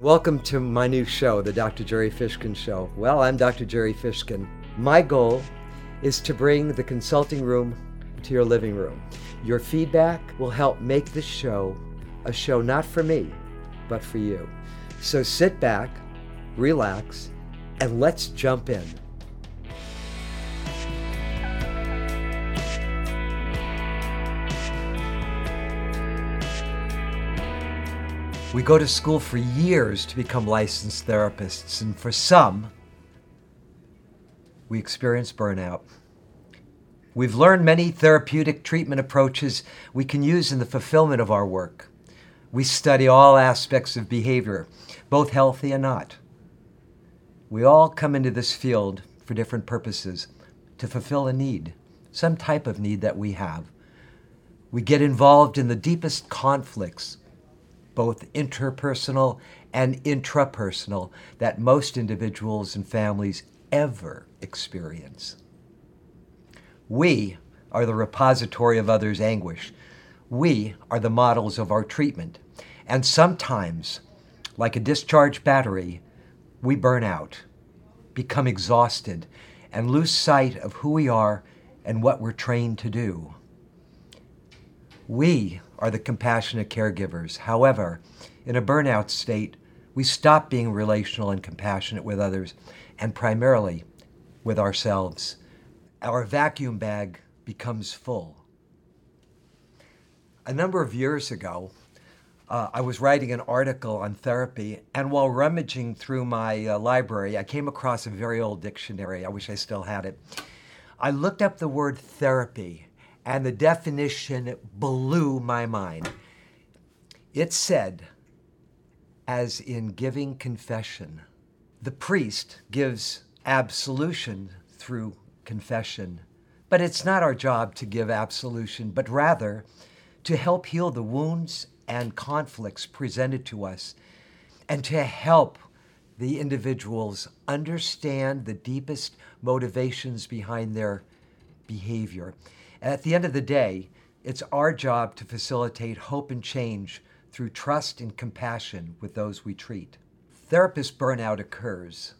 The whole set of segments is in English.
Welcome to my new show, The Dr. Jerry Fishkin Show. Well, I'm Dr. Jerry Fishkin. My goal is to bring the consulting room to your living room. Your feedback will help make this show a show not for me, but for you. So sit back, relax, and let's jump in. We go to school for years to become licensed therapists, and for some, we experience burnout. We've learned many therapeutic treatment approaches we can use in the fulfillment of our work. We study all aspects of behavior, both healthy and not. We all come into this field for different purposes to fulfill a need, some type of need that we have. We get involved in the deepest conflicts both interpersonal and intrapersonal, that most individuals and families ever experience. We are the repository of others' anguish. We are the models of our treatment. And sometimes, like a discharged battery, we burn out, become exhausted, and lose sight of who we are and what we're trained to do. We are the compassionate caregivers. However, in a burnout state, we stop being relational and compassionate with others and primarily with ourselves. Our vacuum bag becomes full. A number of years ago, uh, I was writing an article on therapy, and while rummaging through my uh, library, I came across a very old dictionary. I wish I still had it. I looked up the word therapy and the definition blew my mind. It said, as in giving confession, the priest gives absolution through confession. But it's not our job to give absolution, but rather to help heal the wounds and conflicts presented to us and to help the individuals understand the deepest motivations behind their behavior. At the end of the day, it's our job to facilitate hope and change through trust and compassion with those we treat. Therapist burnout occurs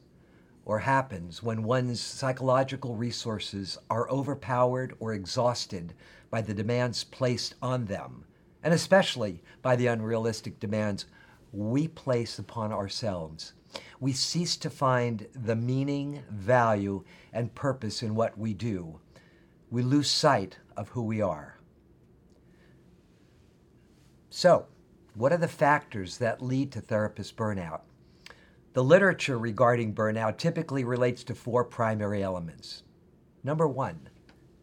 or happens when one's psychological resources are overpowered or exhausted by the demands placed on them, and especially by the unrealistic demands we place upon ourselves. We cease to find the meaning, value, and purpose in what we do we lose sight of who we are. So, what are the factors that lead to therapist burnout? The literature regarding burnout typically relates to four primary elements. Number one,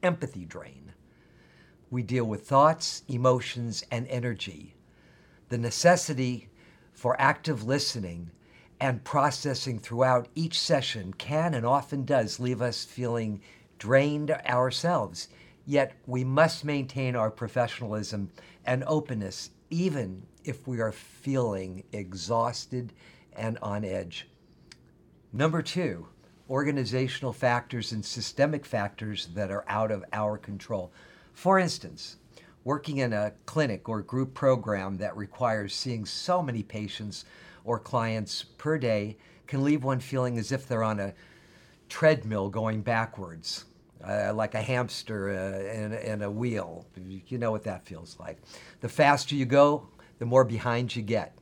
empathy drain. We deal with thoughts, emotions, and energy. The necessity for active listening and processing throughout each session can and often does leave us feeling drained ourselves. Yet we must maintain our professionalism and openness, even if we are feeling exhausted and on edge. Number two, organizational factors and systemic factors that are out of our control. For instance, working in a clinic or group program that requires seeing so many patients or clients per day can leave one feeling as if they're on a treadmill going backwards, uh, like a hamster uh, in, in a wheel. You know what that feels like. The faster you go, the more behind you get.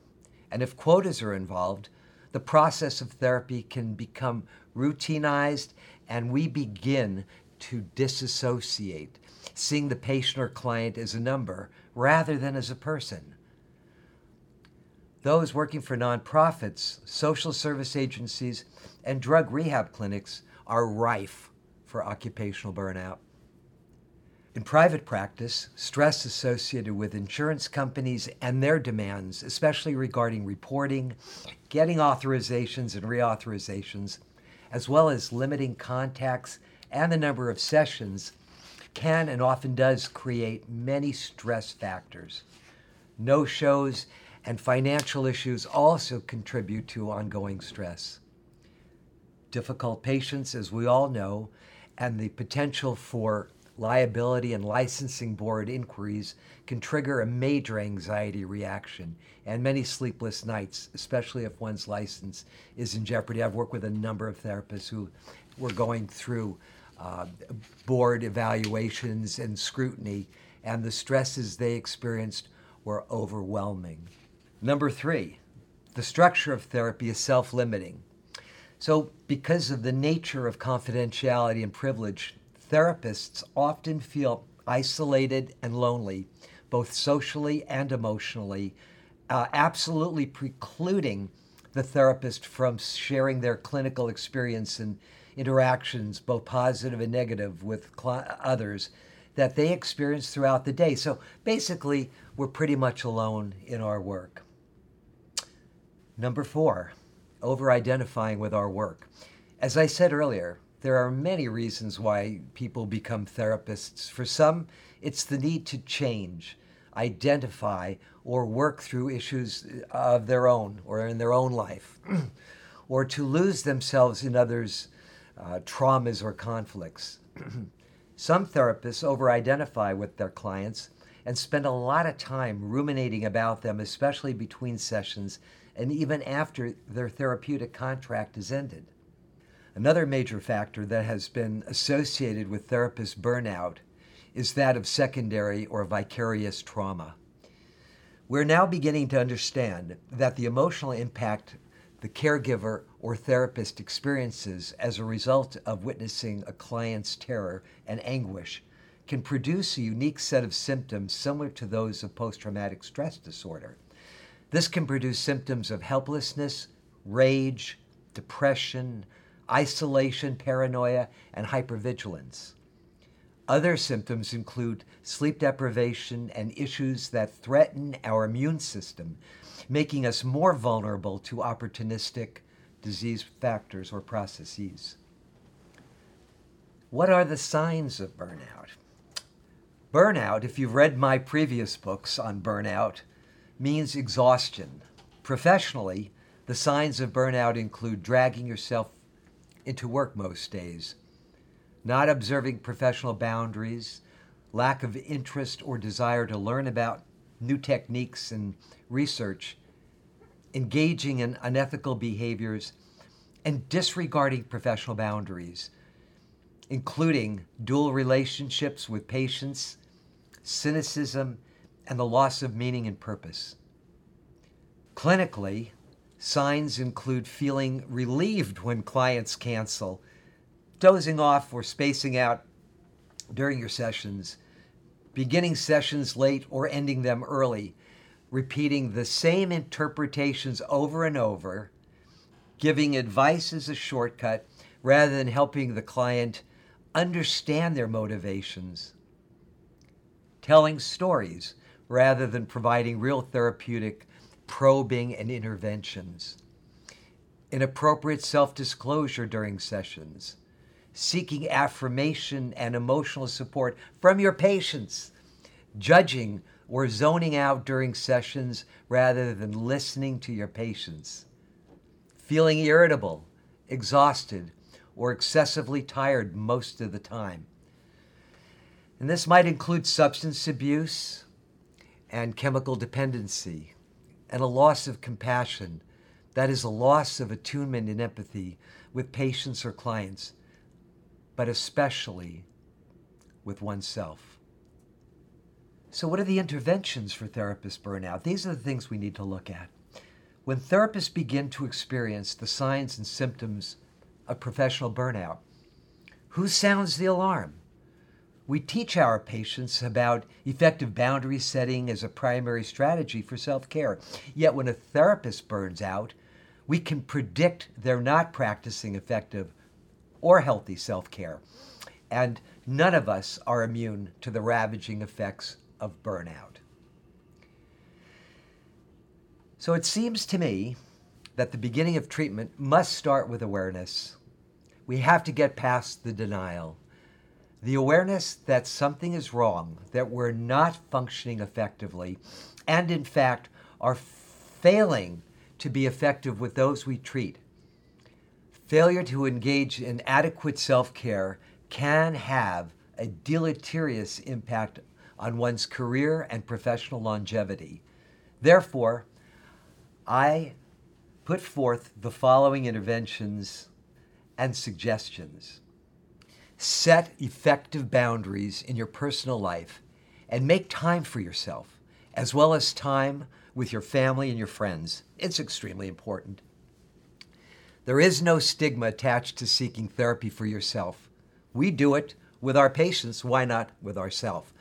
And if quotas are involved, the process of therapy can become routinized and we begin to disassociate, seeing the patient or client as a number rather than as a person. Those working for nonprofits, social service agencies, and drug rehab clinics are rife for occupational burnout. In private practice, stress associated with insurance companies and their demands, especially regarding reporting, getting authorizations and reauthorizations, as well as limiting contacts and the number of sessions, can and often does create many stress factors. No shows and financial issues also contribute to ongoing stress difficult patients, as we all know, and the potential for liability, and licensing board inquiries can trigger a major anxiety reaction and many sleepless nights, especially if one's license is in jeopardy. I've worked with a number of therapists who were going through uh, board evaluations and scrutiny, and the stresses they experienced were overwhelming. Number three, the structure of therapy is self limiting. So, because of the nature of confidentiality and privilege, therapists often feel isolated and lonely, both socially and emotionally, uh, absolutely precluding the therapist from sharing their clinical experience and interactions, both positive and negative, with cl- others that they experience throughout the day. So basically, we're pretty much alone in our work. Number four, over identifying with our work. As I said earlier, there are many reasons why people become therapists. For some, it's the need to change, identify, or work through issues of their own or in their own life, or to lose themselves in others' uh, traumas or conflicts. Some therapists over identify with their clients and spend a lot of time ruminating about them, especially between sessions and even after their therapeutic contract is ended. Another major factor that has been associated with therapist burnout is that of secondary or vicarious trauma. We're now beginning to understand that the emotional impact the caregiver or therapist experiences as a result of witnessing a client's terror and anguish can produce a unique set of symptoms similar to those of post traumatic stress disorder. This can produce symptoms of helplessness, rage, depression, isolation, paranoia, and hypervigilance. Other symptoms include sleep deprivation and issues that threaten our immune system, making us more vulnerable to opportunistic disease factors or processes. What are the signs of burnout? Burnout, if you've read my previous books on burnout, means exhaustion. Professionally, the signs of burnout include dragging yourself into work most days, not observing professional boundaries, lack of interest or desire to learn about new techniques and research, engaging in unethical behaviors, and disregarding professional boundaries, including dual relationships with patients, cynicism, and the loss of meaning and purpose. Clinically, signs include feeling relieved when clients cancel, dozing off or spacing out during your sessions, beginning sessions late or ending them early, repeating the same interpretations over and over, giving advice as a shortcut rather than helping the client understand their motivations, telling stories rather than providing real therapeutic probing and interventions, inappropriate self disclosure during sessions, seeking affirmation and emotional support from your patients, judging or zoning out during sessions rather than listening to your patients, feeling irritable, exhausted, or excessively tired most of the time. And this might include substance abuse, and chemical dependency, and a loss of compassion. That is a loss of attunement and empathy with patients or clients, but especially with oneself. So, what are the interventions for therapist burnout? These are the things we need to look at. When therapists begin to experience the signs and symptoms of professional burnout, who sounds the alarm? We teach our patients about effective boundary setting as a primary strategy for self care. Yet, when a therapist burns out, we can predict they're not practicing effective or healthy self care. And none of us are immune to the ravaging effects of burnout. So it seems to me that the beginning of treatment must start with awareness. We have to get past the denial the awareness that something is wrong, that we're not functioning effectively, and in fact are failing to be effective with those we treat. Failure to engage in adequate self care can have a deleterious impact on one's career and professional longevity. Therefore, I put forth the following interventions and suggestions. Set effective boundaries in your personal life and make time for yourself, as well as time with your family and your friends. It's extremely important. There is no stigma attached to seeking therapy for yourself. We do it with our patients, why not with ourselves?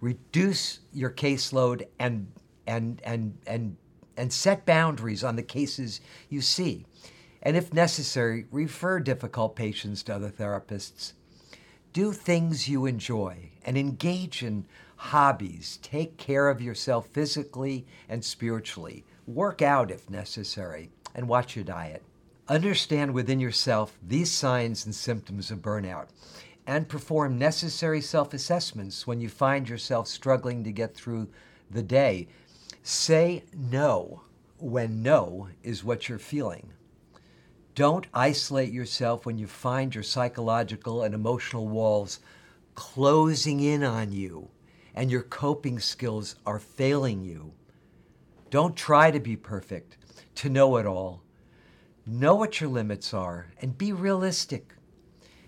Reduce your caseload and and and and and set boundaries on the cases you see. And if necessary, refer difficult patients to other therapists. Do things you enjoy and engage in hobbies. Take care of yourself physically and spiritually. Work out if necessary and watch your diet. Understand within yourself these signs and symptoms of burnout and perform necessary self assessments when you find yourself struggling to get through the day. Say no when no is what you're feeling. Don't isolate yourself when you find your psychological and emotional walls closing in on you and your coping skills are failing you. Don't try to be perfect, to know it all. Know what your limits are and be realistic.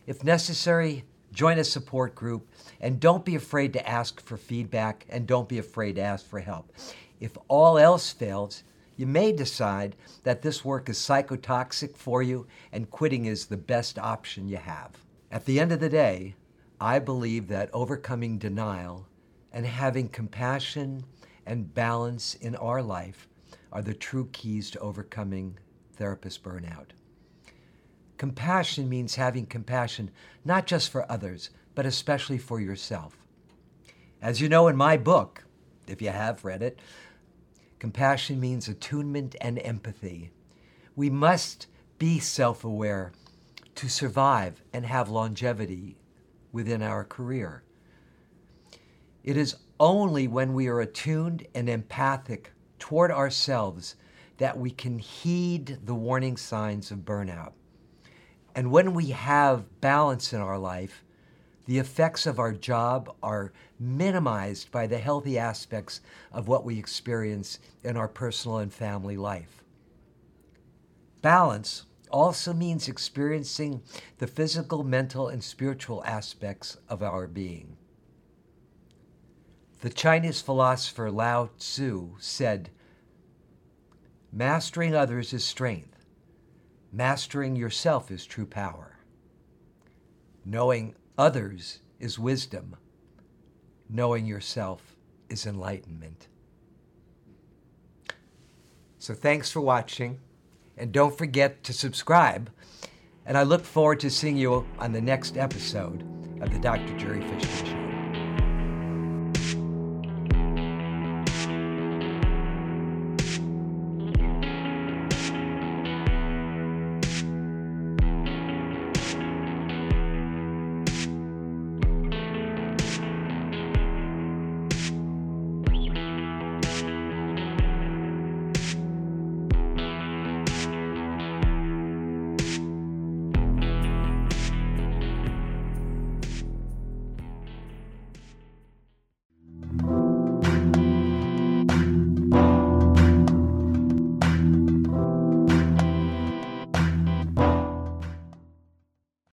If necessary, join a support group and don't be afraid to ask for feedback and don't be afraid to ask for help. If all else fails, you may decide that this work is psychotoxic for you and quitting is the best option you have. At the end of the day, I believe that overcoming denial and having compassion and balance in our life are the true keys to overcoming therapist burnout. Compassion means having compassion not just for others, but especially for yourself. As you know in my book, if you have read it, Compassion means attunement and empathy. We must be self aware to survive and have longevity within our career. It is only when we are attuned and empathic toward ourselves that we can heed the warning signs of burnout. And when we have balance in our life, the effects of our job are minimized by the healthy aspects of what we experience in our personal and family life. Balance also means experiencing the physical, mental, and spiritual aspects of our being. The Chinese philosopher Lao Tzu said, Mastering others is strength. Mastering yourself is true power. Knowing others is wisdom. Knowing yourself is enlightenment. So thanks for watching, and don't forget to subscribe. And I look forward to seeing you on the next episode of the Dr. Jerry Fishkin Show.